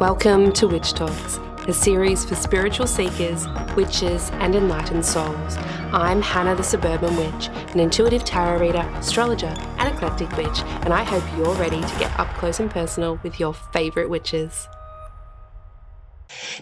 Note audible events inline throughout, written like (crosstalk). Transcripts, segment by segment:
Welcome to Witch Talks, a series for spiritual seekers, witches, and enlightened souls. I'm Hana the Suburban Witch, an intuitive tarot reader, astrologer, and eclectic witch, and I hope you're ready to get up close and personal with your favourite witches.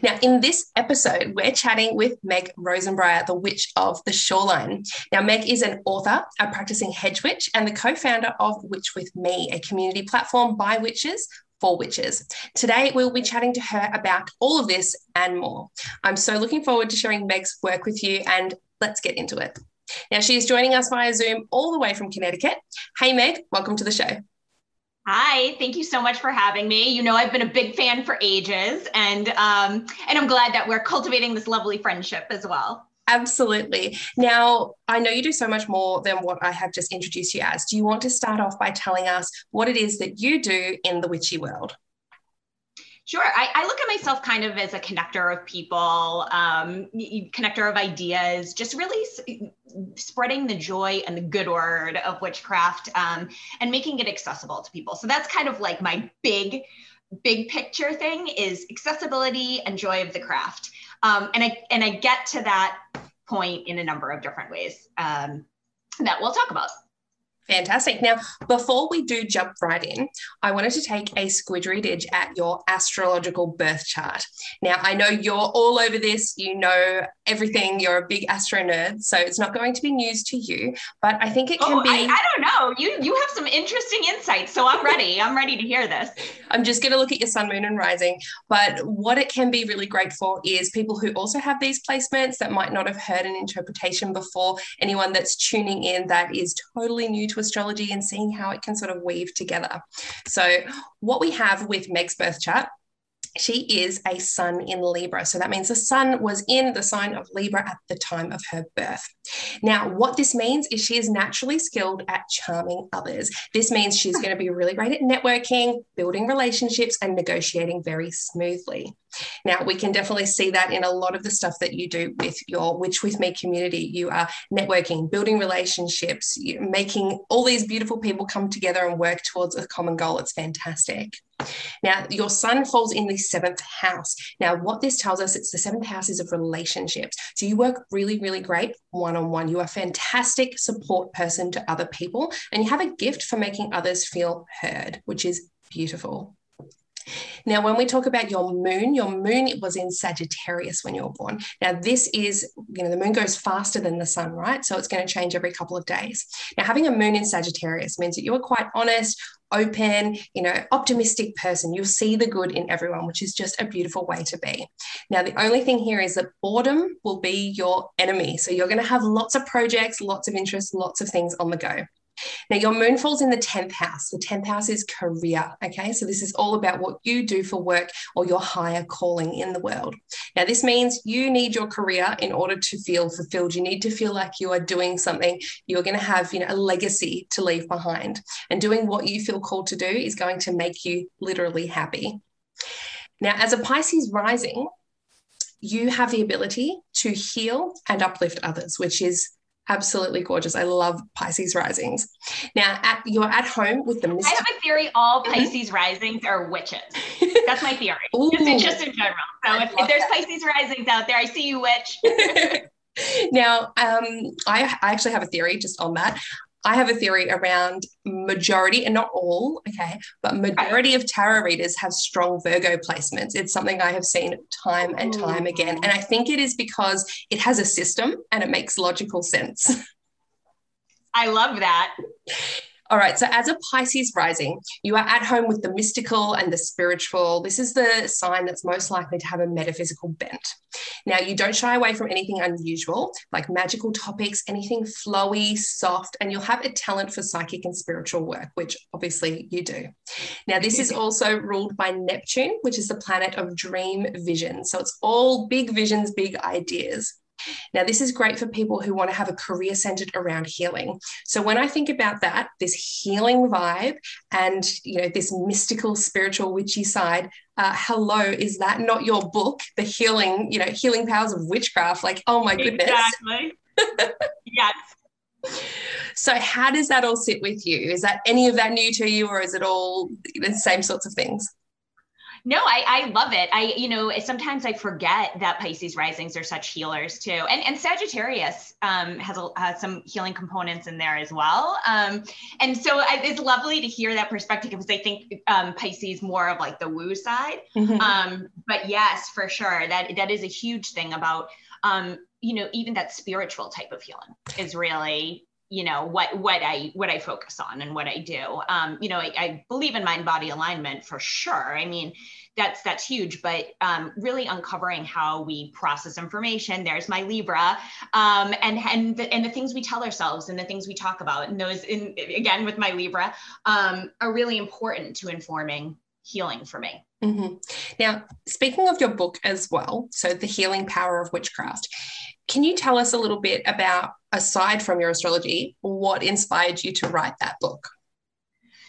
Now, in this episode, we're chatting with Meg Rosenbriar, the Witch of the Shoreline. Now, Meg is an author, a practicing hedge witch, and the co founder of Witch with Me, a community platform by witches for witches. Today, we'll be chatting to her about all of this and more. I'm so looking forward to sharing Meg's work with you, and let's get into it. Now, she is joining us via Zoom all the way from Connecticut. Hey, Meg, welcome to the show. Hi, thank you so much for having me. You know, I've been a big fan for ages, and um, and I'm glad that we're cultivating this lovely friendship as well. Absolutely. Now, I know you do so much more than what I have just introduced you as. Do you want to start off by telling us what it is that you do in the witchy world? Sure. I, I, look at myself kind of as a connector of people, um, connector of ideas, just really s- spreading the joy and the good word of witchcraft um, and making it accessible to people. So that's kind of like my big, big picture thing is accessibility and joy of the craft. Um, and I and I get to that point in a number of different ways um, that we'll talk about. Fantastic. Now, before we do jump right in, I wanted to take a squidgeridge at your astrological birth chart. Now, I know you're all over this, you know everything, you're a big astro nerd, so it's not going to be news to you, but I think it can oh, be. I, I, don't know. You you have some interesting insights, so I'm ready. I'm ready to hear this. (laughs) I'm just going to look at your sun, moon, and rising. But what it can be really great for is people who also have these placements that might not have heard an interpretation before, anyone that's tuning in that is totally new to astrology and seeing how it can sort of weave together. So, what we have with Meg's birth chart she is a sun in Libra. So that means the sun was in the sign of Libra at the time of her birth. Now, what this means is she is naturally skilled at charming others. This means she's going to be really great at networking, building relationships, and negotiating very smoothly. Now, we can definitely see that in a lot of the stuff that you do with your Witch With Me community. You are networking, building relationships, making all these beautiful people come together and work towards a common goal. It's fantastic. Now, your sun falls in the seventh house. Now, what this tells us, it's the seventh house is of relationships. So you work really, really great one on one. You are a fantastic support person to other people, and you have a gift for making others feel heard, which is beautiful. Now, when we talk about your moon, your moon it was in Sagittarius when you were born. Now, this is, you know, the moon goes faster than the sun, right? So it's going to change every couple of days. Now, having a moon in Sagittarius means that you are quite honest, open, you know, optimistic person. You'll see the good in everyone, which is just a beautiful way to be. Now, the only thing here is that boredom will be your enemy. So you're going to have lots of projects, lots of interests, lots of things on the go. Now, your moon falls in the 10th house. The 10th house is career. Okay. So, this is all about what you do for work or your higher calling in the world. Now, this means you need your career in order to feel fulfilled. You need to feel like you are doing something. You're going to have, you know, a legacy to leave behind. And doing what you feel called to do is going to make you literally happy. Now, as a Pisces rising, you have the ability to heal and uplift others, which is absolutely gorgeous. I love Pisces risings. Now, at, you're at home with the. I have a theory: all mm-hmm. Pisces risings are witches. (laughs) That's my theory. just, in, just in general. So if, if there's Pisces risings out there, I see you, witch. (laughs) now, um, I, I actually have a theory just on that. I have a theory around majority, and not all, okay, but majority of tarot readers have strong Virgo placements. It's something I have seen time and oh. time again. And I think it is because it has a system and it makes logical sense. I love that. All right. So, as a Pisces rising, you are at home with the mystical and the spiritual. This is the sign that's most likely to have a metaphysical bent. Now, you don't shy away from anything unusual, like magical topics, anything flowy, soft, and you'll have a talent for psychic and spiritual work, which obviously you do. Now, this is (laughs) also ruled by Neptune, which is the planet of dream vision. So, it's all big visions, big ideas. Now, this is great for people who want to have a career centered around healing. So when I think about that, this healing vibe and you know this mystical, spiritual, witchy side, uh, hello, is that not your book, The Healing, you know, Healing Powers of Witchcraft? Like, oh my goodness. Exactly. (laughs) yes. So, how does that all sit with you? Is that any of that new to you, or is it all the same sorts of things? No, I, I love it. I, you know, sometimes I forget that Pisces risings are such healers too. And, and Sagittarius um, has, a, has some healing components in there as well. Um, and so I, it's lovely to hear that perspective because I think um, Pisces more of like the woo side. Mm-hmm. Um, but yes, for sure. That, that is a huge thing about, um, you know, even that spiritual type of healing is really you know what what i what i focus on and what i do. Um, you know I, I, believe in mind body alignment for sure. I mean that's that's huge but um, really uncovering how we process information. There's my libra um, and and the, and the things we tell ourselves and the things we talk about. And those in again with my libra um, are really important to informing healing for me mm-hmm. now speaking of your book as well so the healing power of witchcraft can you tell us a little bit about, aside from your astrology, what inspired you to write that book?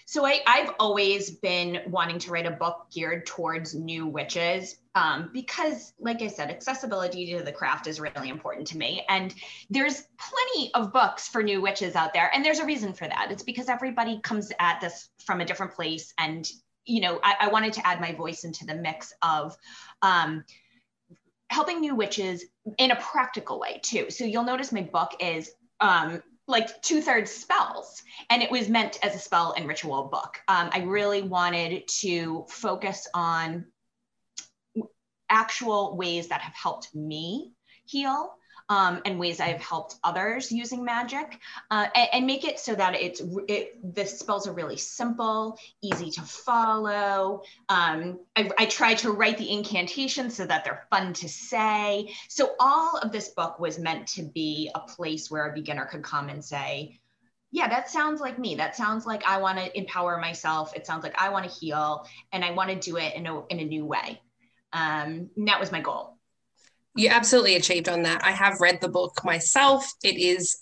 So I, have always been wanting to write a book geared towards new witches um, because, like I said, accessibility to the craft is really important to me. And there's plenty of books for new witches out there, and there's a reason for that. It's because everybody comes at this from a different place, and you know, I, I wanted to add my voice into the mix of. Um, helping new witches in a practical way too. So you'll notice my book is um, like two thirds spells, and it was meant as a spell and ritual book. Um, I really wanted to focus on actual ways that have helped me heal um, and ways I've helped others using magic, uh, and, and, make it so that it's it, the spells are really simple, easy to follow. Um, I, I try to write the incantations so that they're fun to say. So all of this book was meant to be a place where a beginner could come and say, yeah, that sounds like me. That sounds like I want to empower myself. It sounds like I want to heal and I want to do it in a, in a new way. Um, that was my goal you absolutely achieved on that. I have read the book myself. It is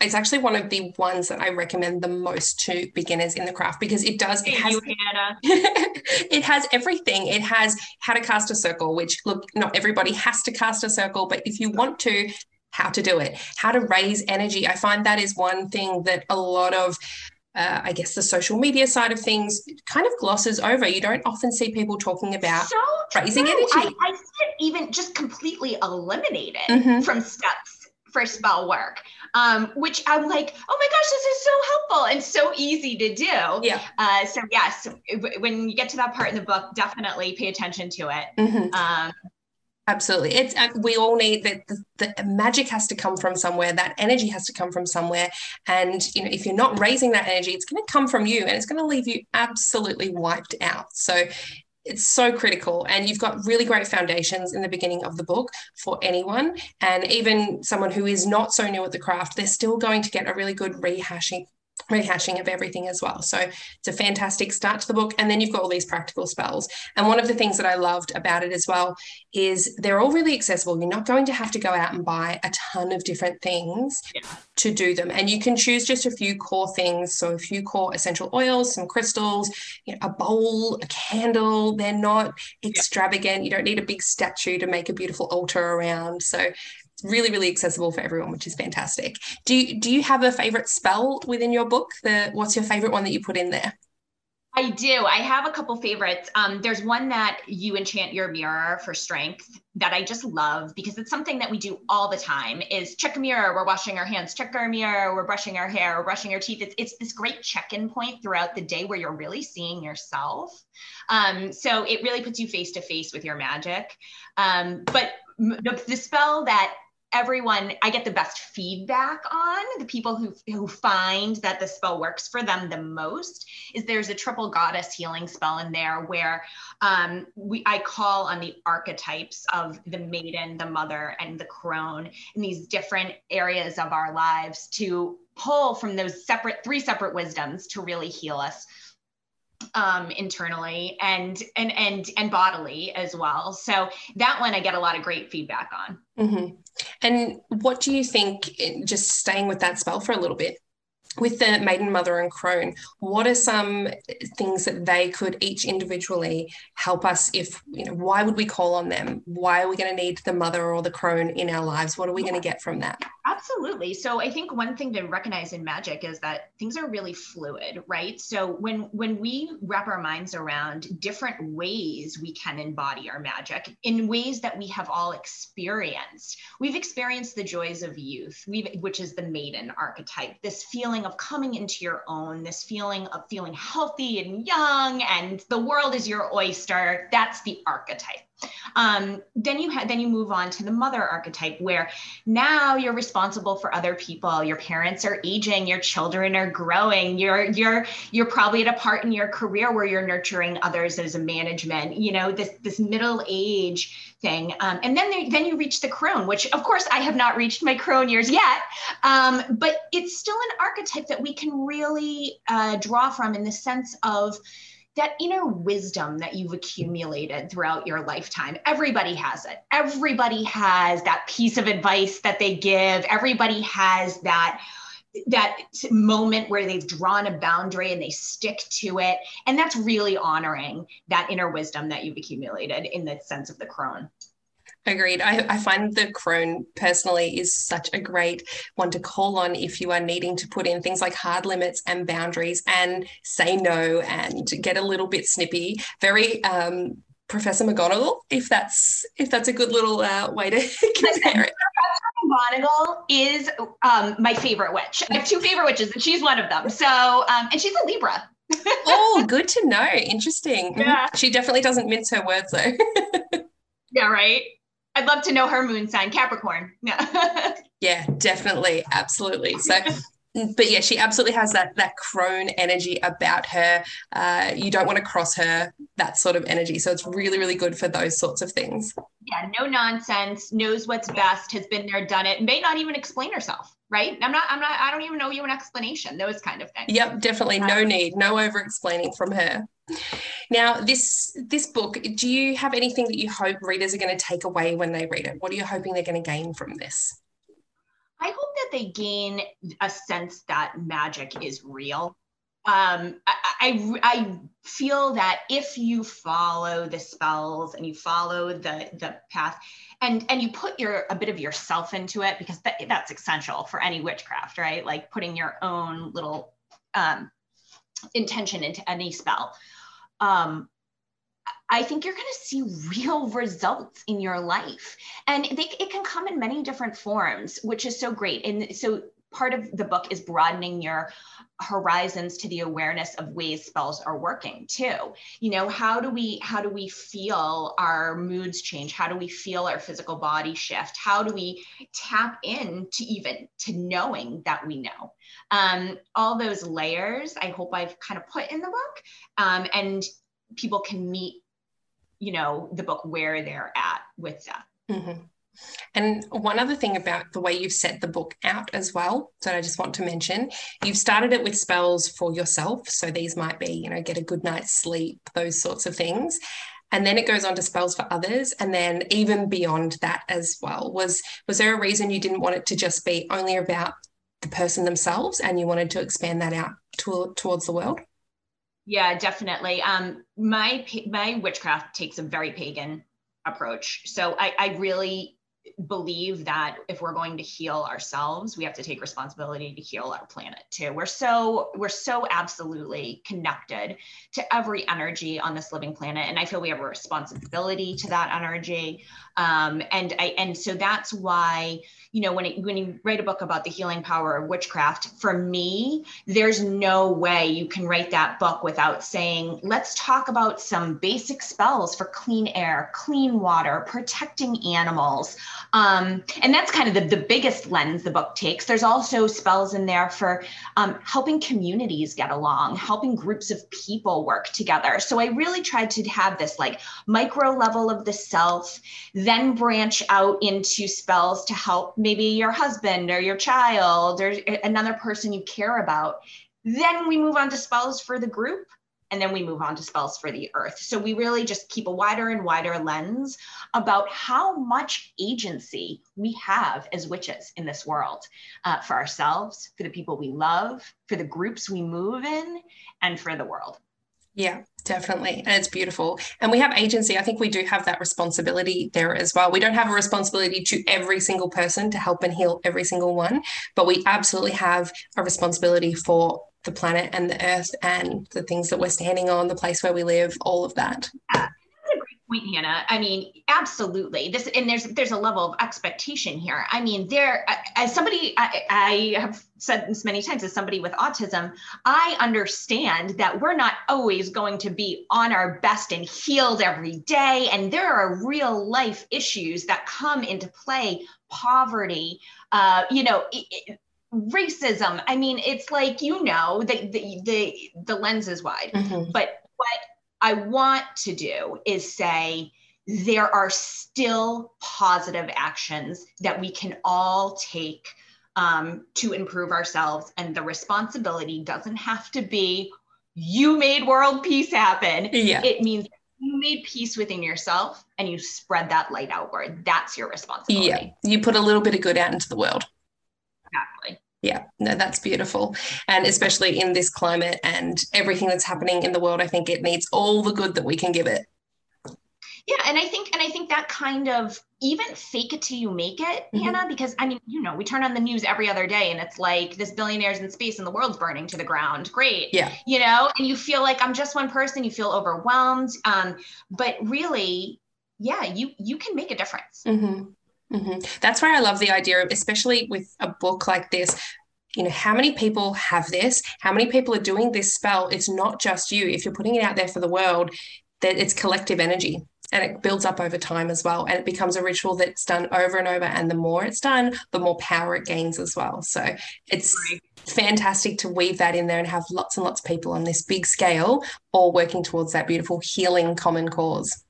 it's actually one of the ones that I recommend the most to beginners in the craft because it does it has, (laughs) it has everything. It has how to cast a circle, which look, not everybody has to cast a circle, but if you want to, how to do it, how to raise energy. I find that is one thing that a lot of uh, I guess the social media side of things kind of glosses over. You don't often see people talking about so raising energy. I, I see it even just completely eliminated mm-hmm. from steps for spell work, um, which I'm like, oh my gosh, this is so helpful and so easy to do. Yeah. Uh, so yes, when you get to that part in the book, definitely pay attention to it. Mm-hmm. Um, Absolutely. It's uh, we all need that the, the, magic has to come from somewhere. That energy has to come from somewhere. And you know, if you're not raising that energy, it's going to come from you and it's going to leave you absolutely wiped out. So it's so critical and you've got really great foundations in the beginning of the book for anyone and even someone who is not so new at the craft they're still going to get a really good rehashing rehashing of everything as well. So it's a fantastic start to the book. And then you've got all these practical spells. And one of the things that I loved about it as well is they're all really accessible. You're not going to have to go out and buy a ton of different things yeah. to do them. And you can choose just a few core things. So a few core essential oils, some crystals, you know, a bowl, a candle. They're not extravagant. Yeah. You don't need a big statue to make a beautiful altar around. So really really accessible for everyone which is fantastic do you do you have a favorite spell within your book the what's your favorite one that you put in there I do. I have a couple favorites. Um, there's one that you enchant your mirror for strength that I just love because it's something that we do all the time is check a mirror, we're washing our hands, check our mirror, we're brushing our hair, we're brushing our teeth. It's, it's this great check-in point throughout the day where you're really seeing yourself. Um, so it really puts you face to face with your magic. Um, but the, the spell that everyone I get the best feedback on, the people who who find that the spell works for them the most, is there's a triple goddess healing spell in there where um, we I call on the archetypes of the maiden, the mother, and the crone in these different areas of our lives to pull from those separate three separate wisdoms to really heal us um, internally and and and and bodily as well. So that one I get a lot of great feedback on. Mm-hmm. And what do you think? Just staying with that spell for a little bit. With the maiden, mother, and crone, what are some things that they could each individually help us? If you know, why would we call on them? Why are we going to need the mother or the crone in our lives? What are we going to get from that? Absolutely. So I think one thing to recognize in magic is that things are really fluid, right? So when when we wrap our minds around different ways we can embody our magic in ways that we have all experienced, we've experienced the joys of youth, we've which is the maiden archetype, this feeling of coming into your own, this feeling of feeling healthy and young, and the world is your oyster. That's the archetype. Um, then you have then you move on to the mother archetype where now you're responsible for other people. Your parents are aging. Your children are growing. You're you're you're probably at a part in your career where you're nurturing others as a management you know this this middle age thing. Um, and then there, then you reach the crone which of course i have not reached my crone years yet. Um, but it's still an archetype that we can really uh, draw from in the sense of that inner wisdom that you've accumulated throughout your lifetime. Everybody has it. Everybody has that piece of advice that they give. Everybody has that that moment where they've drawn a boundary and they stick to it and that's really honoring that inner wisdom that you've accumulated in the sense of the crone Agreed. I, I find the crone personally is such a great one to call on if you are needing to put in things like hard limits and boundaries and say no and get a little bit snippy. Very um, Professor McGonagall, if that's if that's a good little uh, way to (laughs) compare it. McGonagall is um, my favorite witch. I have two favorite witches, and she's one of them. So, um, and she's a Libra. (laughs) oh, good to know. Interesting. Yeah. She definitely doesn't mince her words, though. (laughs) yeah, right. I'd love to know her moon sign, Capricorn. (laughs) Yeah. yeah, definitely. Absolutely. So but yeah, she absolutely has that that crone energy about her. Uh, you don't want to cross her, that sort of energy. So it's really, really good for those sorts of things. Yeah, no nonsense, knows what's best, has been there, done it, may not even explain herself, right? I'm not, I'm not, I don't even know you an explanation, those kind of things. Yep, definitely no need, no over explaining from her. Now, this this book, do you have anything that you hope readers are going to take away when they read it? What are you hoping they're going to gain from this? I hope that they gain a sense that magic is real. Um, I, I, I feel that if you follow the spells and you follow the the path, and and you put your a bit of yourself into it, because that, that's essential for any witchcraft, right? Like putting your own little um, intention into any spell. Um, I think you're going to see real results in your life. And they, it can come in many different forms, which is so great. And so part of the book is broadening your horizons to the awareness of ways spells are working too. You know how do we how do we feel our moods change? How do we feel our physical body shift? How do we tap in to even to knowing that we know? Um, all those layers i hope i've kind of put in the book um, and people can meet you know the book where they're at with that. Mm-hmm. And one other thing about the way you've set the book out as well, that I just want to mention, you've started it with spells for yourself. So these might be, you know, get a good night's sleep, those sorts of things. And then it goes on to spells for others, and then even beyond that as well. Was was there a reason you didn't want it to just be only about the person themselves, and you wanted to expand that out to, towards the world? Yeah, definitely. Um, my my witchcraft takes a very pagan approach. So I, I really believe that if we're going to heal ourselves we have to take responsibility to heal our planet too. We're so we're so absolutely connected to every energy on this living planet and i feel we have a responsibility to that energy. Um, and i and so that's why you know when it, when you write a book about the healing power of witchcraft for me there's no way you can write that book without saying let's talk about some basic spells for clean air clean water protecting animals um, and that's kind of the, the biggest lens the book takes there's also spells in there for um, helping communities get along helping groups of people work together so i really tried to have this like micro level of the self then branch out into spells to help maybe your husband or your child or another person you care about. Then we move on to spells for the group. And then we move on to spells for the earth. So we really just keep a wider and wider lens about how much agency we have as witches in this world uh, for ourselves, for the people we love, for the groups we move in, and for the world. Yeah, definitely. And it's beautiful. And we have agency. I think we do have that responsibility there as well. We don't have a responsibility to every single person to help and heal every single one, but we absolutely have a responsibility for the planet and the earth and the things that we're standing on, the place where we live, all of that. That's a great point, Hana. I mean, absolutely. This and there's there's a level of expectation here. I mean, there as somebody I, I have said this many times as somebody with autism, I understand that we're not always going to be on our best and healed every day, and there are real life issues that come into play. Poverty, uh, you know. It, racism i mean it's like you know the the the, the lens is wide mm-hmm. but what I want to do is say there are still positive actions that we can all take um, to improve ourselves. And the responsibility doesn't have to be you made world peace happen. Yeah. It means you made peace within yourself and you spread that light outward. That's your responsibility. Yeah. You put a little bit of good out into the world. Exactly. Yeah, no, that's beautiful. And especially in this climate and everything that's happening in the world, I think it needs all the good that we can give it. Yeah, and I think and I think that kind of even fake it till you make it, mm-hmm. Hana, because I mean, you know, we turn on the news every other day and it's like this billionaires in space and the world's burning to the ground. Great. Yeah. You know, and you feel like I'm just one person, you feel overwhelmed. Um, but really, yeah, you you can make a difference. Mm-hmm. Mm-hmm. That's why I love the idea of, especially with a book like this, you know, how many people have this? How many people are doing this spell? It's not just you. If you're putting it out there for the world, that it's collective energy and it builds up over time as well. And it becomes a ritual that's done over and over. And the more it's done, the more power it gains as well. So it's fantastic to weave that in there and have lots and lots of people on this big scale all working towards that beautiful healing common cause.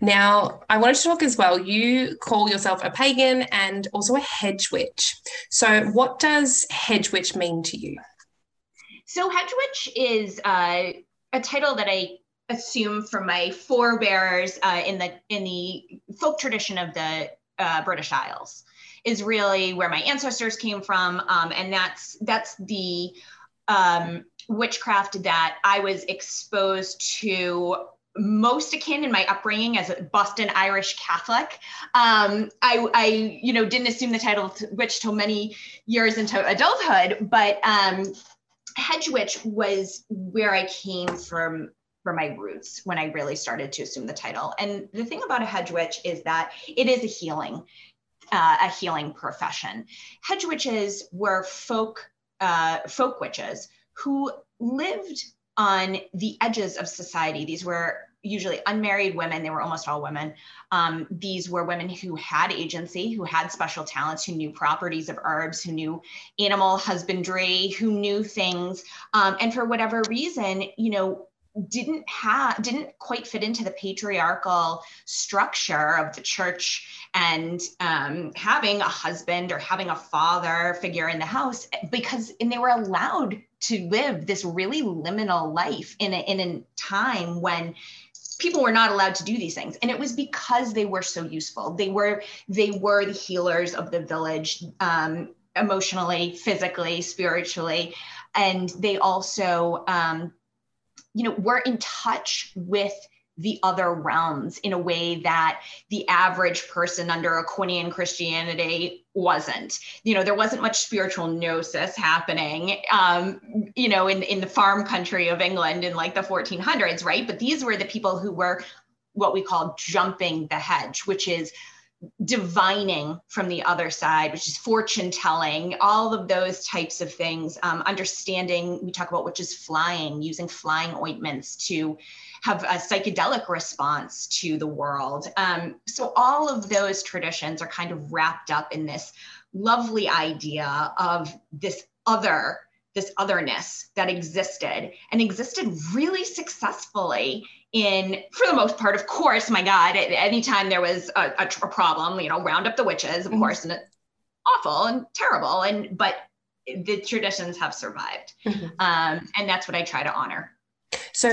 Now, I wanted to talk as well. You call yourself a pagan and also a hedge witch. So, what does hedge witch mean to you? So, hedge witch is uh, a title that I assume from my forebears uh, in the in the folk tradition of the uh, British Isles. Is really where my ancestors came from, um, and that's that's the um, witchcraft that I was exposed to most akin in my upbringing as a Boston Irish Catholic. Um, I, I, you know, didn't assume the title witch till many years into adulthood, but um, hedge witch was where I came from for my roots when I really started to assume the title. And the thing about a hedge witch is that it is a healing, uh, a healing profession. Hedge witches were folk, uh, folk witches who lived on the edges of society. These were usually unmarried women, they were almost all women. Um, these were women who had agency, who had special talents, who knew properties of herbs, who knew animal husbandry, who knew things. Um, and for whatever reason, you know, didn't have didn't quite fit into the patriarchal structure of the church and um, having a husband or having a father figure in the house because and they were allowed to live this really liminal life in a, in a time when people were not allowed to do these things. And it was because they were so useful. They were they were the healers of the village um, emotionally physically spiritually. And they also um, you know were in touch with the other realms in a way that the average person under Aquinian Christianity wasn't. You know, there wasn't much spiritual gnosis happening, um, you know, in, in the farm country of England in like the 1400s, right? But these were the people who were what we call jumping the hedge, which is divining from the other side, which is fortune telling, all of those types of things. Um, understanding, we talk about which is flying, using flying ointments to have a psychedelic response to the world. Um, so all of those traditions are kind of wrapped up in this lovely idea of this other this otherness that existed and existed really successfully in for the most part of course my god anytime there was a, a, a problem you know round up the witches of mm-hmm. course and it's awful and terrible and but the traditions have survived. Mm-hmm. Um, and that's what I try to honor. So,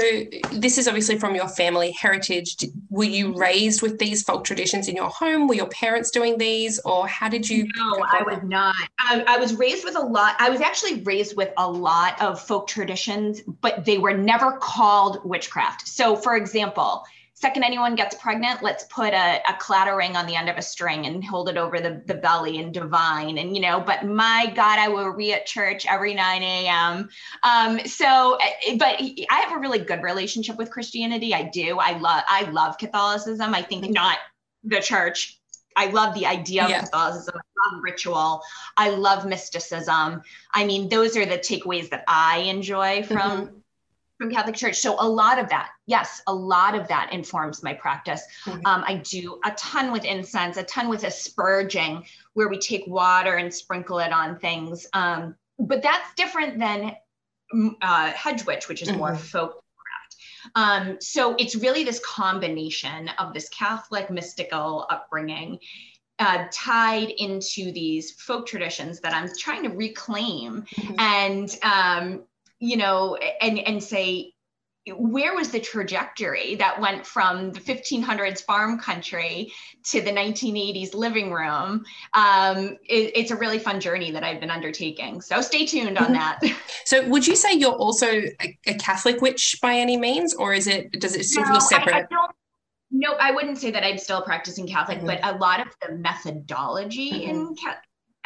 this is obviously from your family heritage. Were you raised with these folk traditions in your home? Were your parents doing these, or how did you? No, I was not. I, I, was raised with a lot. I was actually raised with a lot of folk traditions, but they were never called witchcraft. So, for example, second anyone gets pregnant, let's put a, a clatter ring on the end of a string and hold it over the, the belly and divine. And, you know, but my God, I will be at church every 9 a.m. Um, so, eh, but I have a really good relationship with Christianity. I do. I love, I love Catholicism. I think not the church. I love the idea of yeah. Catholicism. I love ritual. I love mysticism. I mean, those are the takeaways that I enjoy from mm-hmm from Catholic Church. So a lot of that, yes, a lot of that informs my practice. Mm-hmm. Um, I do a ton with incense, a ton with asperging, where we take water and sprinkle it on things. Um, but that's different than mm, uh, hedge witch, which is mm-hmm. more folk um, so it's really this combination of this Catholic mystical upbringing uh, tied into these folk traditions that I'm trying to reclaim. Mm-hmm. And um, you know, and and say where was the trajectory that went from the 1500s farm country to the 1980s living room um, it, it's a really fun journey that i've been undertaking so stay tuned on mm-hmm. that (laughs) so would you say you're also a, a, catholic witch by any means or is it does it still no, feel separate I, I don't, no i wouldn't say that i'm still practicing catholic mm-hmm. but a lot of the methodology mm-hmm. in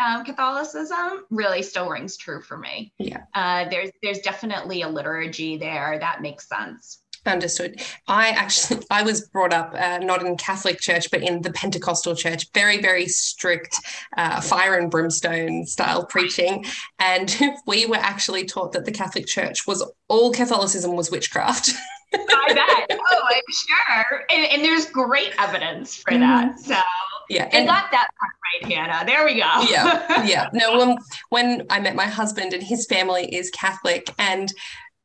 um, Catholicism really still rings true for me. Yeah. Uh, there's there's definitely a liturgy there that makes sense. Understood. I actually I was brought up uh, not in Catholic church, but in the Pentecostal church. Very very strict uh, fire and brimstone style preaching, and (laughs) we were actually taught that the Catholic Church was all Catholicism was witchcraft. I bet. (laughs) Oh, I'm sure. And, and there's great evidence for that. Mm-hmm. So yeah, and got that part right, Hana. There we go. yeah, (laughs) yeah. No, when when I met my husband and his family is Catholic, and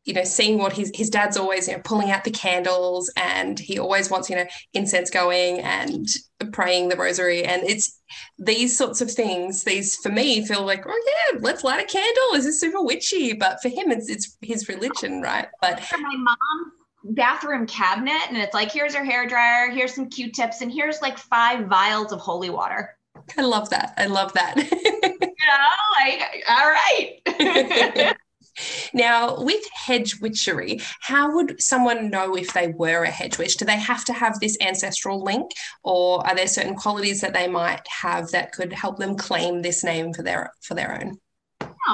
you know, seeing what his his dad's always you know pulling out the candles, and he always wants you know incense going and praying the rosary, and it's these sorts of things. These for me feel like oh yeah, let's light a candle. This is super witchy, but for him it's it's his religion, right? But for my mom bathroom cabinet and it's like here's your hair dryer here's some q-tips and here's like five vials of holy water. I love that. I love that. (laughs) You know like all right. (laughs) Now with hedge witchery how would someone know if they were a hedge witch? Do they have to have this ancestral link or are there certain qualities that they might have that could help them claim this name for their for their own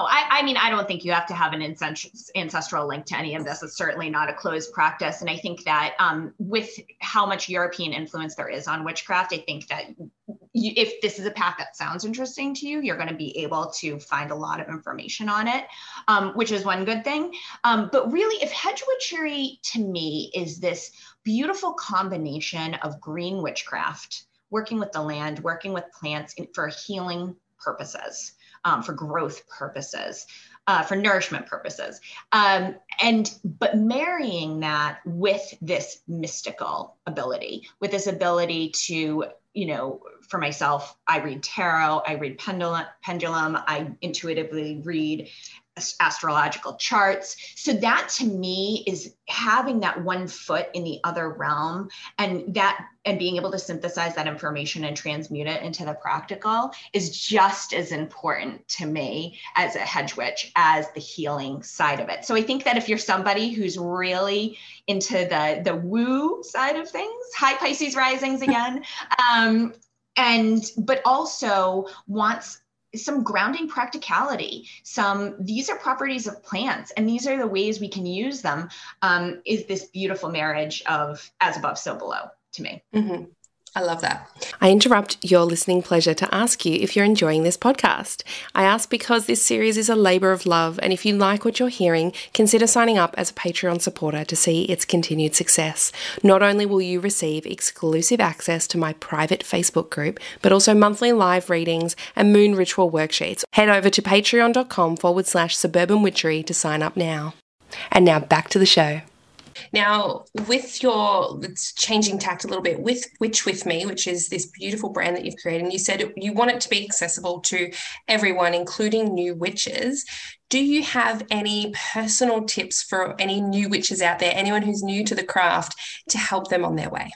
I, I, mean, I don't think you have to have an ancestral link to any of this. It's certainly not a closed practice. And I think that um, with how much European influence there is on witchcraft, I think that you, if this is a path that sounds interesting to you, you're going to be able to find a lot of information on it, um, which is one good thing. Um, but really, if hedge witchery to me is this beautiful combination of green witchcraft, working with the land, working with plants for healing purposes um, for growth purposes, uh, for nourishment purposes. Um, and but marrying that with this mystical ability, with this ability to, you know, for myself, I read tarot, I read pendulum, pendulum I intuitively read astrological charts. So that to me is having that one foot in the other realm and that and being able to synthesize that information and transmute it into the practical is just as important to me as a hedge witch as the healing side of it. So I think that if you're somebody who's really into the the woo side of things, high Pisces risings again, (laughs) um, and but also wants some grounding practicality some these are properties of plants and these are the ways we can use them um, is this beautiful marriage of as above so below to me mm-hmm. I love that. I interrupt your listening pleasure to ask you if you're enjoying this podcast. I ask because this series is a labour of love, and if you like what you're hearing, consider signing up as a Patreon supporter to see its continued success. Not only will you receive exclusive access to my private Facebook group, but also monthly live readings and moon ritual worksheets. Head over to patreon.com forward slash suburban witchery to sign up now. And now back to the show. Now, with your it's changing tact a little bit with Witch with Me, which is this beautiful brand that you've created, and you said you want it to be accessible to everyone, including new witches. Do you have any personal tips for any new witches out there, anyone who's new to the craft, to help them on their way?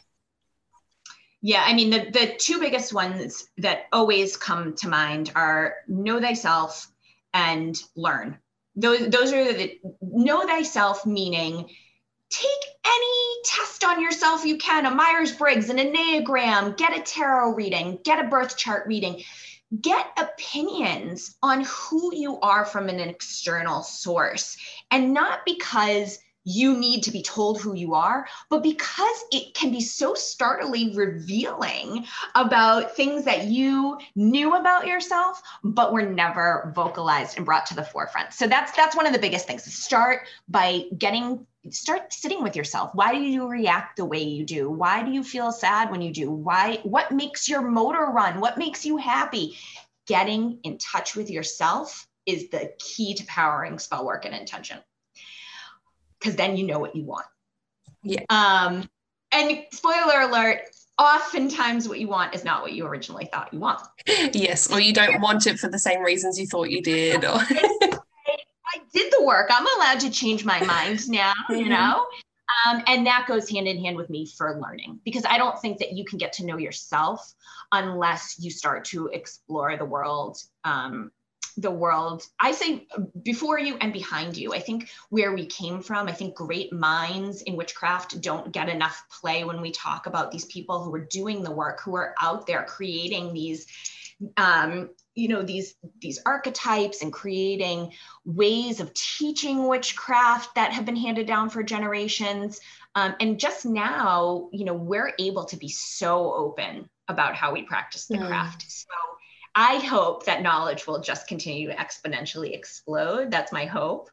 Yeah, I mean, the, the two biggest ones that always come to mind are know thyself and learn. Those, those are the know thyself, meaning take any test on yourself you can a Myers Briggs, an Enneagram, get a tarot reading, get a birth chart reading, get opinions on who you are from an external source. And not because you need to be told who you are, but because it can be so startlingly revealing about things that you knew about yourself, but were never vocalized and brought to the forefront. So that's that's one of the biggest things. Start by getting start sitting with yourself. Why do you react the way you do? Why do you feel sad when you do? Why what makes your motor run? What makes you happy? Getting in touch with yourself is the key to powering spell work and intention because then you know what you want. Yeah. Um, and spoiler alert, oftentimes what you want is not what you originally thought you want. (laughs) Yes, or you don't want it for the same reasons you thought you did. Or did the work. I'm allowed to change my mind now, mm-hmm. you know? Um, and that goes hand in hand with me for learning because I don't think that you can get to know yourself unless you start to explore the world um, the world i say before you and behind you i think where we came from i think great minds in witchcraft don't get enough play when we talk about these people who are doing the work who are out there creating these um, you know these these archetypes and creating ways of teaching witchcraft that have been handed down for generations um, and just now you know we're able to be so open about how we practice the mm. craft so I hope that knowledge will just continue to exponentially explode. That's my hope.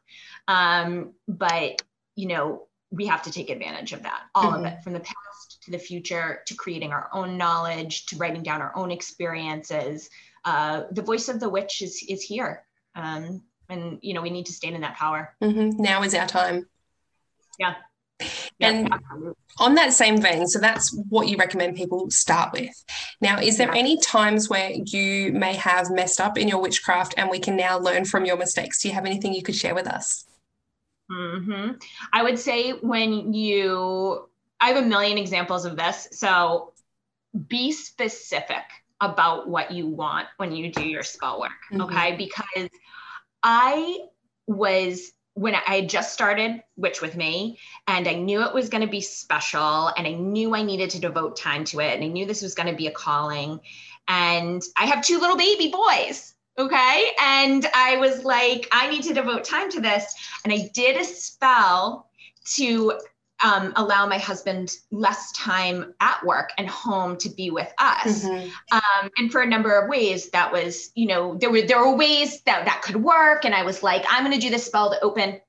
Um, but, you know, we have to take advantage of that, all mm-hmm. of it, from the past to the future, to creating our own knowledge, to writing down our own experiences. Uh, the voice of the witch is, is here. Um, and, you know, we need to stand in that power. Mm-hmm. Now is our time. Yeah. And on that same vein, so that's what you recommend people start with. Now, is there any times where you may have messed up in your witchcraft and we can now learn from your mistakes? Do you have anything you could share with us? Mm-hmm. I would say when you, I have a million examples of this. So be specific about what you want when you do your spell work. Mm-hmm. Okay. Because I was when I had just started Witch with Me, and I knew it was going to be special, and I knew I needed to devote time to it, and I knew this was going to be a calling. And I have two little baby boys, okay? And I was like, I need to devote time to this. And I did a spell to um, allow my husband less time at work and home to be with us. Mm-hmm. Um, and for a number of ways, that was, you know, there were there were ways that that could work. And I was like, I'm going to do this spell to open.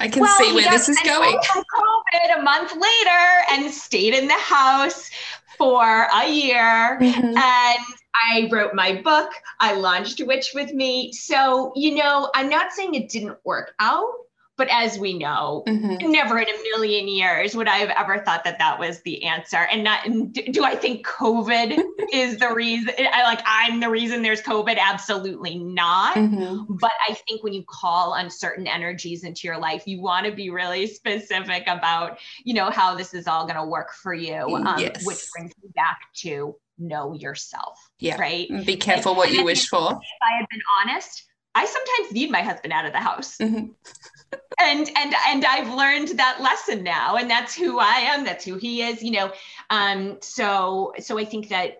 I can well, see where this is going. COVID a month later and stayed in the house for a year. Mm-hmm. And I wrote my book. I launched Witch with Me. So, you know, I'm not saying it didn't work out but as we know, mm-hmm. never in a million years would I have ever thought that that was the answer. And not do I think COVID (laughs) is the reason? I like I'm the reason there's COVID. Absolutely not. Mm-hmm. But I think when you call uncertain energies into your life, you want to be really specific about you know how this is all going to work for you, um, yes. which brings me back to know yourself. Yeah. Right. Be careful what you wish for. If I had been honest, I sometimes need my husband out of the house. Mm-hmm. (laughs) and and and I've learned that lesson now and that's who I am, that's who he is, you know. Um so so I think that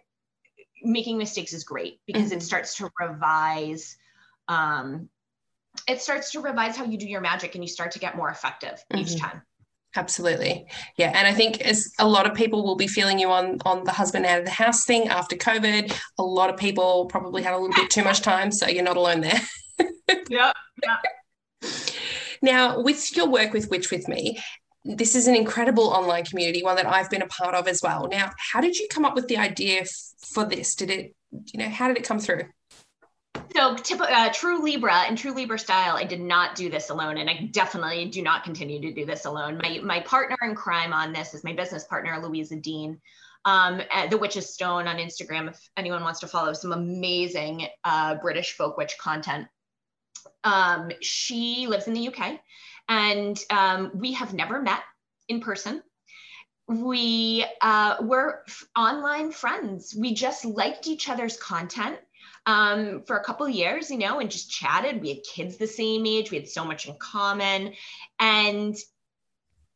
making mistakes is great because mm-hmm. it starts to revise um it starts to revise how you do your magic and you start to get more effective mm-hmm. each time. Absolutely. Yeah. And I think as a lot of people will be feeling you on on the husband out of the house thing after COVID. A lot of people probably had a little bit too much time. So you're not alone there. (laughs) yeah. Yeah. Now, with your work with Witch with Me, this is an incredible online community, one that I've been a part of as well. Now, how did you come up with the idea f- for this? Did it, you know, how did it come through? So, tip, uh, true Libra and true Libra style, I did not do this alone, and I definitely do not continue to do this alone. My my partner in crime on this is my business partner, Louisa Dean, um, at the Witch's Stone on Instagram. If anyone wants to follow some amazing uh, British folk witch content, um, she lives in the UK, and um, we have never met in person we uh, were f- online friends. We just liked each other's content um, for a couple years, you know, and just chatted. We had kids the same age. We had so much in common, and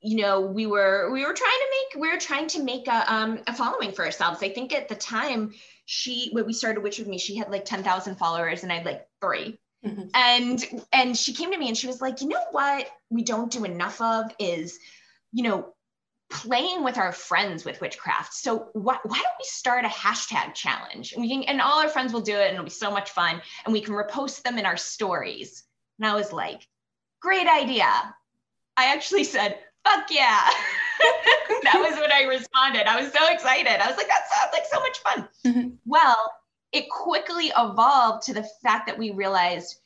you know, we were we were trying to make we were trying to make a um, a following for ourselves. I think at the time she when we started Witch with Me, she had like ten thousand followers, and I had like 3 mm-hmm. And and she came to me and she was like, you know what we don't do enough of is, you know, playing with our friends with witchcraft. So why, why don't we start a hashtag challenge? And we can, and all our friends will do it and it'll be so much fun. And we can repost them in our stories. And I was like, great idea. I actually said, fuck yeah. (laughs) that was when I responded. I was so excited. I was like, that sounds like so much fun. Mm-hmm. Well, it quickly evolved to the fact that we realized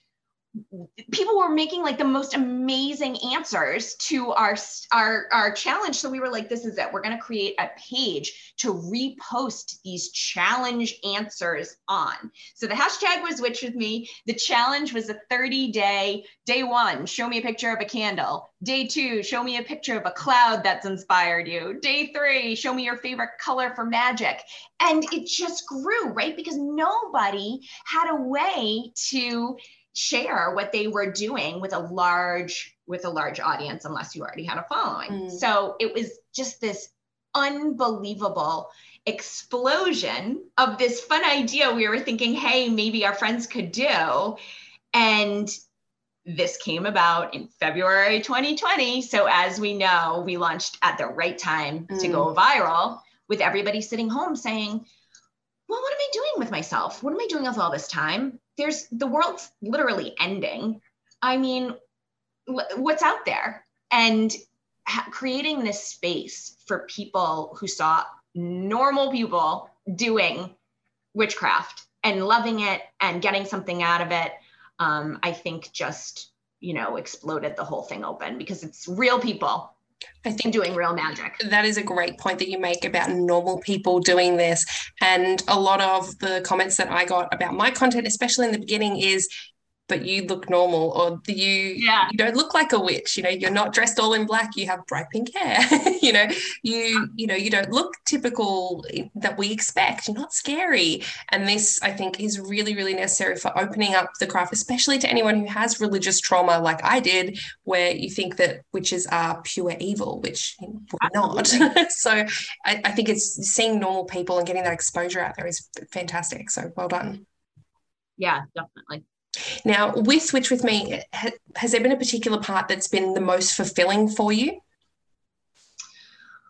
people were making like the most amazing answers to our our our challenge. So we were like this is it. We're going to create a page to repost these challenge answers on. So the hashtag was witch with me. The challenge was a 30 day day one show me a picture of a candle. Day two show me a picture of a cloud that's inspired you. Day three show me your favorite color for magic. And it just grew right? Because nobody had a way to share what they were doing with a large with a large audience unless you already had a following mm. so it was just this unbelievable explosion of this fun idea we were thinking hey maybe our friends could do and this came about in February 2020 so as we know we launched at the right time mm. to go mm. viral with everybody sitting home saying well what am i doing with myself what am i doing with all this time there's the world's literally ending. I mean, what's out there? And creating this space for people who saw normal people doing witchcraft and loving it and getting something out of it, um, I think just, you know, exploded the whole thing open because it's real people I think doing real magic. That is a great point that you make about normal people doing this. And a lot of the comments that I got about my content, especially in the beginning, is but you look normal or you yeah. you don't look like a witch you know you're not dressed all in black you have bright pink hair (laughs) you know you you know you don't look typical that we expect you're not scary. And this i think is really really necessary for opening up the craft especially to anyone who has religious trauma like i did where you think that witches are pure evil which we're not. (laughs) So I, I think it's seeing normal people and getting that exposure out there is fantastic. So well done. Yeah definitely now, with Witch With Me, has there been a particular part that's been the most fulfilling for you?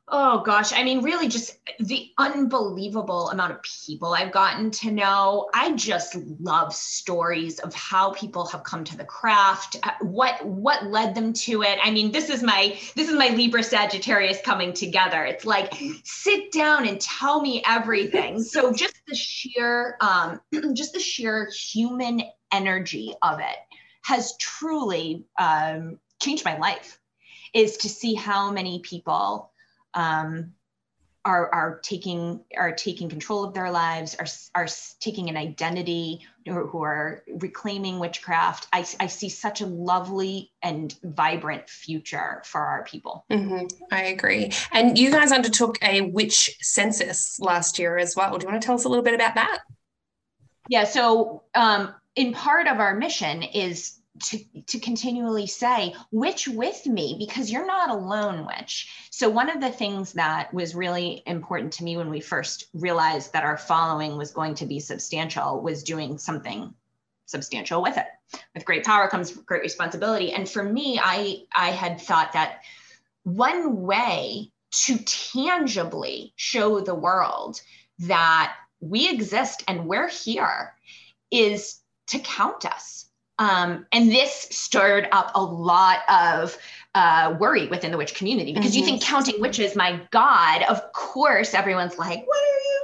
Oh gosh, I mean, really, just the unbelievable amount of people I've gotten to know. I just love stories of how people have come to the craft, uh, what what led them to it. I mean, this is my this is my Libra Sagittarius coming together. It's like sit down and tell me everything. So just the sheer, um, (clears throat) just the sheer human energy of it has truly um, changed my life. Is to see how many people um, are, are taking are taking control of their lives, are, are taking an identity, who, who are reclaiming witchcraft. I, I see such a lovely and vibrant future for our people. Mm-hmm. I agree. And you guys undertook a witch census last year as well. Do you want to tell us a little bit about that? Yeah. So um, in part of our mission is to, to continually say, witch with me, because you're not alone, witch. So, one of the things that was really important to me when we first realized that our following was going to be substantial was doing something substantial with it. With great power comes great responsibility. And for me, I, I had thought that one way to tangibly show the world that we exist and we're here is to count us um, and this stirred up a lot of uh, worry within the witch community because mm-hmm. you think counting witches, my God, of course, everyone's like, what are you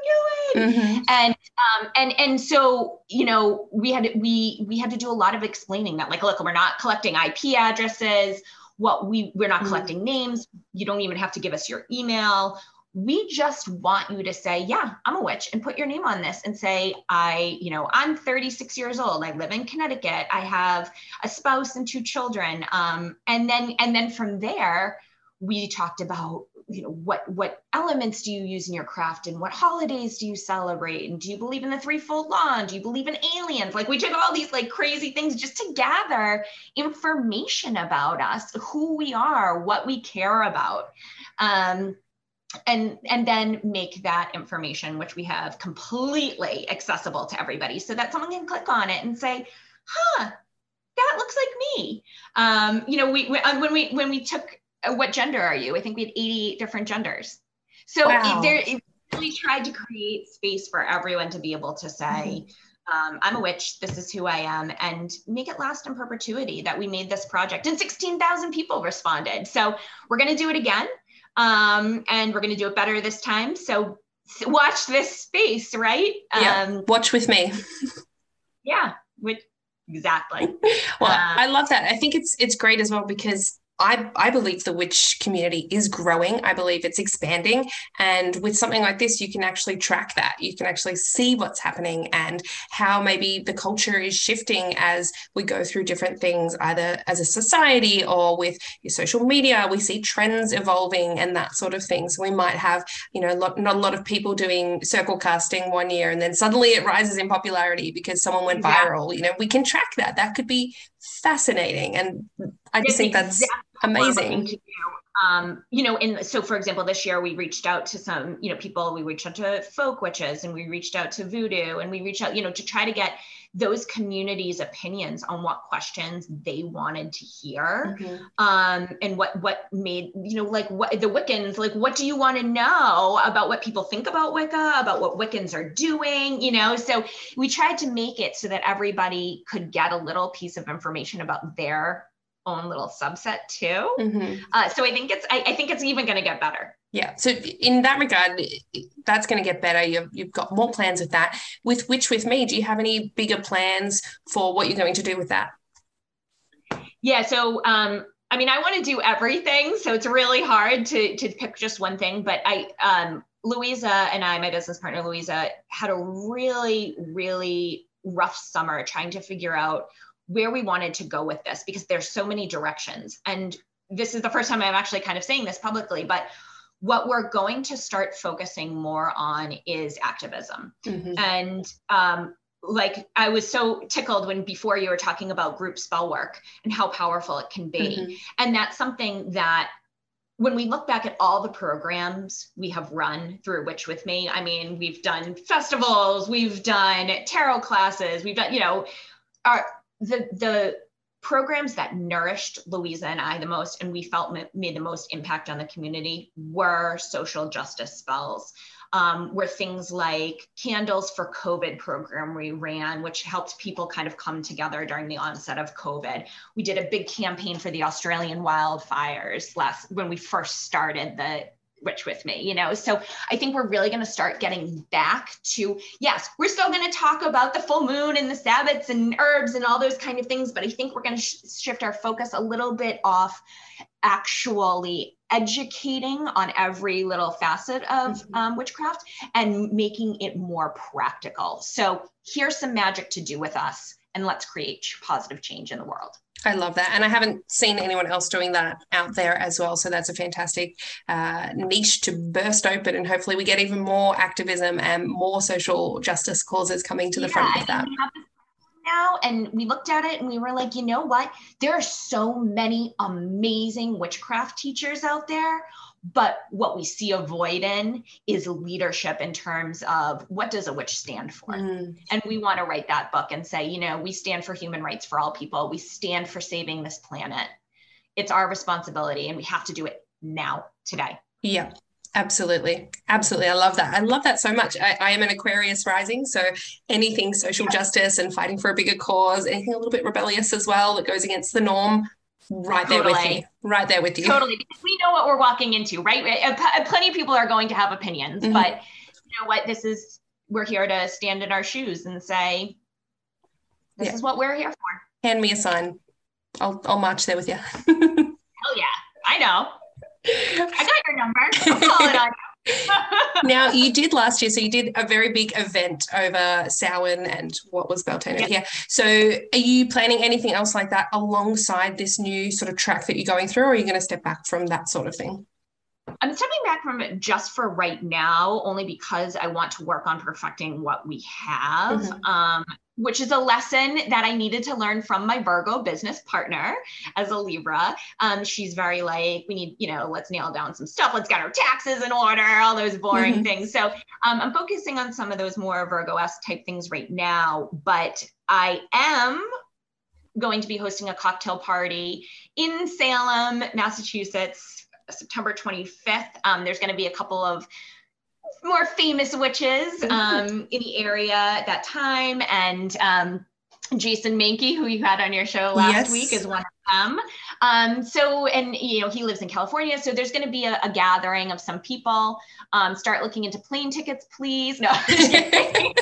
Mm-hmm. And um, and and so you know we had we we had to do a lot of explaining that like look we're not collecting IP addresses what we we're not mm-hmm. collecting names you don't even have to give us your email we just want you to say yeah i'm a witch and put your name on this and say i you know i'm 36 years old. I live in connecticut. I have a spouse and two children. Um, and then and then from there we talked about you know what what elements do you use in your craft and what holidays do you celebrate? And do you believe in the threefold law? Do you believe in aliens? Like we took all these like crazy things just to gather information about us who we are what we care about. Um, and and then make that information which we have completely accessible to everybody so that someone can click on it and say huh that looks like me um, you know we, we uh, when we when we took uh, what gender are you? I think we had 88 different genders. So wow. it, there, it really tried to create space for everyone to be able to say, mm-hmm. um, I'm a witch, this is who I am, and make it last in perpetuity that we made this project. And 16,000 people responded. So we're going to do it again. Um, and we're going to do it better this time. So watch this space, right? Yeah. Um, watch with me. yeah. With, exactly. (laughs) well, uh, I love that. I think it's it's great as well because I, I believe the witch community is growing. I believe it's expanding. And with something like this, you can actually track that. You can actually see what's happening and how maybe the culture is shifting as we go through different things, either as a society or with your social media. We see trends evolving and that sort of thing. So we might have, you know, not, not a lot of people doing circle casting one year and then suddenly it rises in popularity because someone went viral. You know, we can track that. That could be fascinating. And I just think that's amazing. Um, you know, in so for example, this year we reached out to some, you know, people, we reached out to folk witches and we reached out to voodoo and we reached out, you know, to try to get those communities' opinions on what questions they wanted to hear. Mm-hmm. Um, and what what made, you know, like what the Wiccans, like what do you want to know about what people think about Wicca, about what Wiccans are doing, you know? So we tried to make it so that everybody could get a little piece of information about their own little subset too. Mm-hmm. Uh, so I think it's I, I think it's even going to get better. Yeah. So in that regard, that's going to get better. You've, you've got more plans with that. With Witch with Me, do you have any bigger plans for what you're going to do with that? Yeah. So um, I mean, I want to do everything, so it's really hard to to pick just one thing. But I um, Louisa and I, my business partner Louisa, had a really really rough summer trying to figure out where we wanted to go with this because there's so many directions. And this is the first time I'm actually kind of saying this publicly, but what we're going to start focusing more on is activism. Mm-hmm. And um, like I was so tickled when before you were talking about group spell work and how powerful it can be. Mm-hmm. And that's something that when we look back at all the programs we have run through Witch with Me, I mean, we've done festivals, we've done tarot classes, we've done, you know, our the the programs that nourished Louisa and I the most, and we felt made the most impact on the community, were social justice spells. Um, were things like Candles for COVID program we ran, which helped people kind of come together during the onset of COVID. We did a big campaign for the Australian wildfires last when we first started the Witch with me, you know? So I think we're really going to start getting back to, yes, we're still going to talk about the full moon and the Sabbats and herbs and all those kind of things, but I think we're going to sh- shift our focus a little bit off actually educating on every little facet of mm-hmm. um, witchcraft and making it more practical. So here's some magic to do with us, and let's create positive change in the world. I love that. And I haven't seen anyone else doing that out there as well. So that's a fantastic uh, niche to burst open. And hopefully we get even more activism and more social justice causes coming to the yeah, front of that. Now, and we looked at it and we were like, you know what? There are so many amazing witchcraft teachers out there but what we see a void in is leadership in terms of what does a witch stand for mm. and we want to write that book and say you know we stand for human rights for all people we stand for saving this planet it's our responsibility and we have to do it now today yeah Absolutely. Absolutely. I love that. I love that so much. I, I, am an Aquarius rising. So anything social justice and fighting for a bigger cause, anything a little bit rebellious as well that goes against the norm, right there with you right there with you totally because we know what we're walking into right plenty of people are going to have opinions mm-hmm. but you know what this is we're here to stand in our shoes and say, this yeah. is what we're here for. Hand me a sign. I'll, I'll march there with you. (laughs) Hell yeah. I know. I got your number. I'll (laughs) call it on now you did last year, so you did a very big event over Samhain and what was Beltane yeah. here. So are you planning anything else like that alongside this new sort of track that you're going through, or are you going to step back from that sort of thing? I'm stepping back from it just for right now, only because I want to work on perfecting what we have. Mm-hmm. Um, which is a lesson that I needed to learn from my Virgo business partner as a Libra. Um, she's very like, we need, you know, let's nail down some stuff. Let's get our taxes in order, all those boring mm-hmm. things. So um, I'm focusing on some of those more Virgo s type things right now, but I am going to be hosting a cocktail party in Salem, Massachusetts, September 25th. Um, there's going to be a couple of more famous witches (laughs) um, in the area at that time. And um, Jason Mankey, who you had on your show last yes. week, is one of them. Um, so, and you know, he lives in California, so there's going to be a, a, gathering of some people. Um, start looking into plane tickets, please. No. (laughs) (laughs)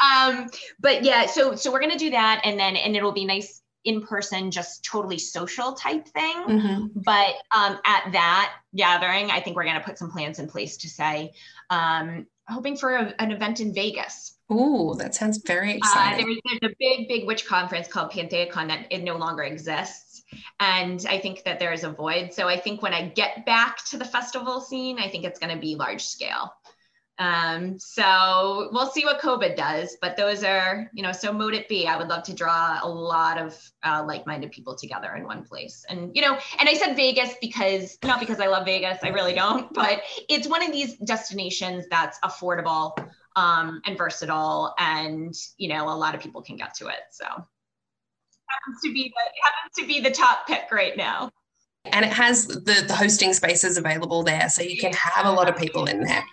um, but yeah, so so we're going to do that, and then and it'll be nice in person, just totally social type thing. Mm-hmm. But um, at that gathering, I think we're going to put some plans in place to say, um, hoping for a, an event in Vegas. Oh, that sounds very uh, exciting. Uh, there's, there's, a big, big witch conference called PantheaCon that it no longer exists. And I think that there is a void. So I think when I get back to the festival scene, I think it's going to be large scale. Um, so we'll see what COVID does, but those are, you know, so mote it be. I would love to draw a lot of uh, like-minded people together in one place. And, you know, and I said Vegas because not because I love Vegas, I really don't, (laughs) but it's one of these destinations that's affordable um, and versatile and, you know, a lot of people can get to it. So happens to be the, happens to be the top pick right now. And it has the, the hosting spaces available there. So you can have a lot of people in there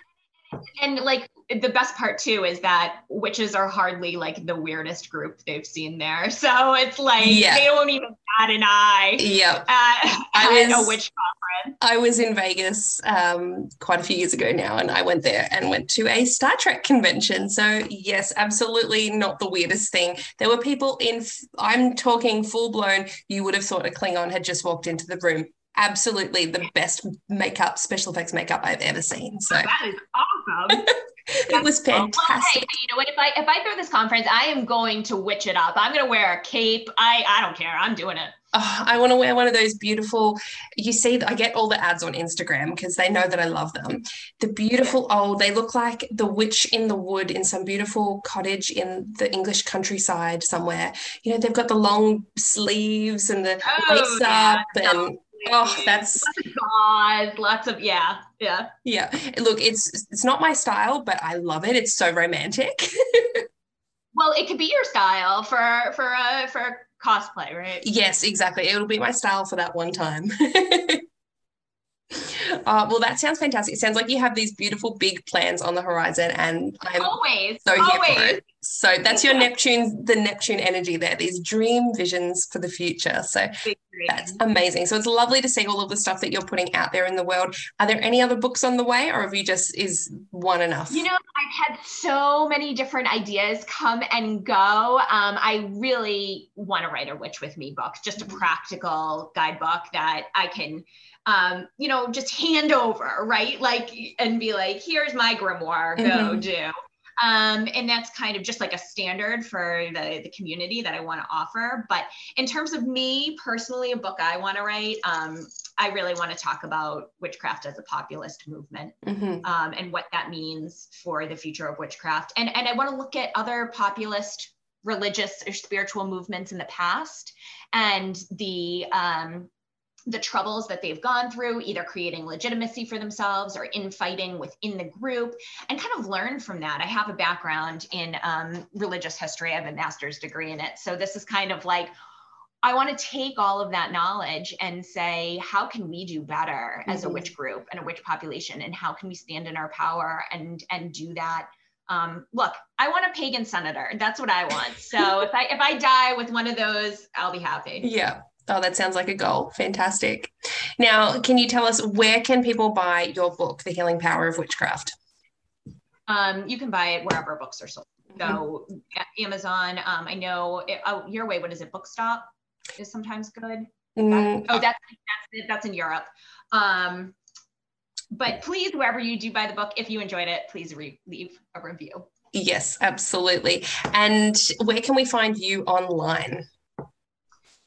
and like the best part too is that witches are hardly like the weirdest group they've seen there. So it's like yeah. they don't even bat an eye. Yep. At, (laughs) I was, a witch conference. I was in Vegas um, quite a few years ago now, and I went there and went to a Star Trek convention. So yes, absolutely not the weirdest thing. There were people in. I'm talking full blown. You would have thought a Klingon had just walked into the room absolutely the best makeup, special effects makeup I've ever seen. So that is awesome. (laughs) it was fantastic. Well, hey, you know what? If I if I throw this conference, I am going to witch it up. I'm going to wear a cape. I I don't care. I'm doing it. Oh, I want to wear one of those beautiful. You see, I get all the ads on Instagram because they know that I love them. The beautiful old, they look like the witch in the wood in some beautiful cottage in the English countryside somewhere. You know, they've got the long sleeves and the oh, lace yeah. up and Oh, that's lots of gauze, lots of yeah, yeah. Yeah. Look, it's it's not my style, but I love it. It's so romantic. (laughs) well, it could be your style for for uh for cosplay, right? Yes, exactly. It'll be my style for that one time. (laughs) Uh, well, that sounds fantastic. It sounds like you have these beautiful big plans on the horizon, and I'm always so here always. So that's your Neptune, the Neptune energy there. These dream visions for the future. So that's amazing. So it's lovely to see all of the stuff that you're putting out there in the world. Are there any other books on the way, or have you just is one enough? You know, I've had so many different ideas come and go. Um, I really want to write a Witch with Me book, just a mm-hmm. practical guidebook that I can um, you know, just hand over, right? Like, and be like, here's my grimoire, go mm-hmm. do. Um, and that's kind of just like a standard for the, the community that I want to offer. But in terms of me personally, a book I want to write, um, I really want to talk about witchcraft as a populist movement mm-hmm. um, and what that means for the future of witchcraft. And, and I want to look at other populist religious or spiritual movements in the past and the um, the troubles that they've gone through, either creating legitimacy for themselves or infighting within the group, and kind of learn from that. I have a background in um, religious history, I have a master's degree in it. So this is kind of like, I want to take all of that knowledge and say, how can we do better mm-hmm. as a mm-hmm. witch group and a witch population? And how can we stand in our power and, and do that? Um, look, I want a pagan senator. That's what I want. So if I if I die with one of those, I'll be happy. Yeah. Oh, that sounds like a goal. Fantastic. Now, can you tell us where can people buy your book, The Healing Power of Witchcraft? Um, you can buy it wherever books are sold. So mm-hmm. Amazon, um, I know, it, oh, your way, what is it? Bookstop is sometimes good. Mm. oh, that's, that's, that's in Europe. Um, but please, wherever you do buy the book, if you enjoyed it, please re- leave a review. Yes, absolutely. And where can we find you online?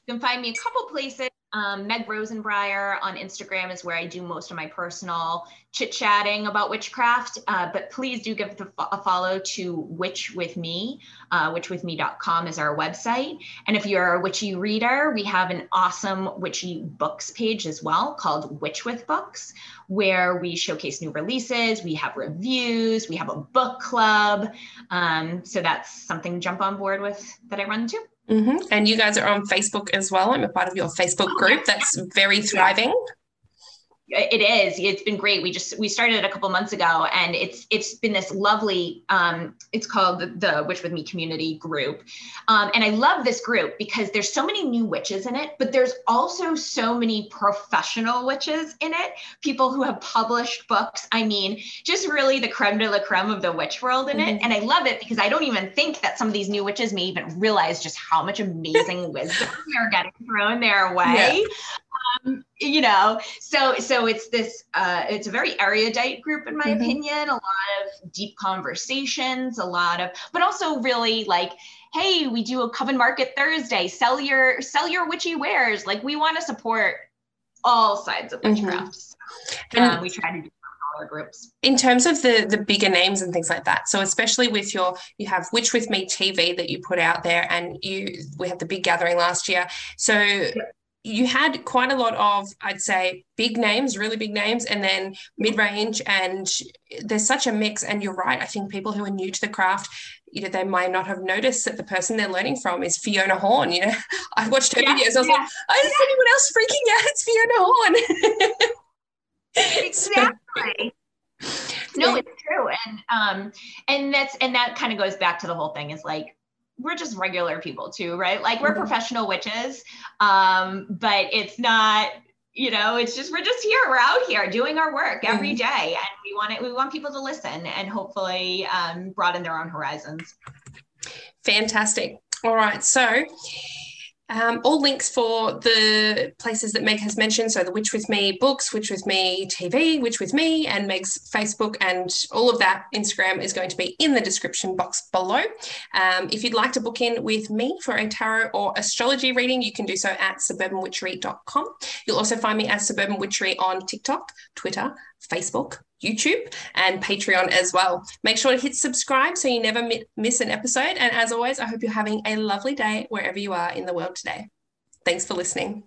You can find me a couple places. Um, Meg Rosenbriar on Instagram is where I do most of my personal chit chatting about witchcraft. Uh, but please do give a follow to Witch with Me. Uh, witchwithme.com is our website. And if you're a witchy reader, we have an awesome witchy books page as well called Witch with Books, where we showcase new releases, we have reviews, we have a book club. Um, so that's something to jump on board with that I run too. Mm-hmm. And you guys are on Facebook as well. I'm a part of your Facebook group that's very thriving it is it's been great. We just we started a couple months ago and it's it's been this lovely um, it's called the, the, witch with me community group. Um, and i love this group because there's so many new witches in it but there's also so many professional witches in it. People who have published books i mean just really the creme de la creme of the witch world in mm-hmm. it and i love it because i don't even think that some of these new witches may even realize just how much amazing (laughs) wisdom they're getting thrown their way. Yeah um, you know, so so it's this uh, it's a very erudite group in my mm-hmm. opinion. A lot of deep conversations, a lot of, but also really like, hey, we do a coven market Thursday. Sell your sell your witchy wares. Like we want to support all sides of witchcraft. Mm-hmm. So, um, we try to do groups. In terms of the the bigger names and things like that, so especially with your you have Witch with Me TV that you put out there, and you we had the big gathering last year. So you had quite a lot of, I'd say, big names, really big names, and then mid range. And there's such a mix. And you're right. I think people who are new to the craft, you know, they might not have noticed that the person they're learning from is Fiona Horn. You know, (laughs) I watched her yeah, videos. I was yeah. like, oh, is anyone else freaking out? It's Fiona Horn. exactly. no, it's true. And um, and that's and that kind of goes back to the whole thing is like we're just regular people too, right? Like we're mm-hmm. professional witches, um, but it's not, you know, it's just we're just here. We're out here doing our work every mm-hmm. and we want it. We want people to listen and hopefully um, broaden their own horizons. Fantastic. All right, so um, all links for the places that Meg has mentioned. So the Witch with Me books, Witch with Me TV, Witch with Me, and Meg's Facebook and all of that Instagram is going to be in the description box below. Um, if you'd like to book in with me for a tarot or astrology reading, you can do so at suburbanwitchery.com. You'll also find me as Suburban Witchery on TikTok, Twitter, Facebook, YouTube, and Patreon as well. Make sure to hit subscribe so you never miss an episode. And as always, I hope you're having a lovely day wherever you are in the world today. Thanks for listening.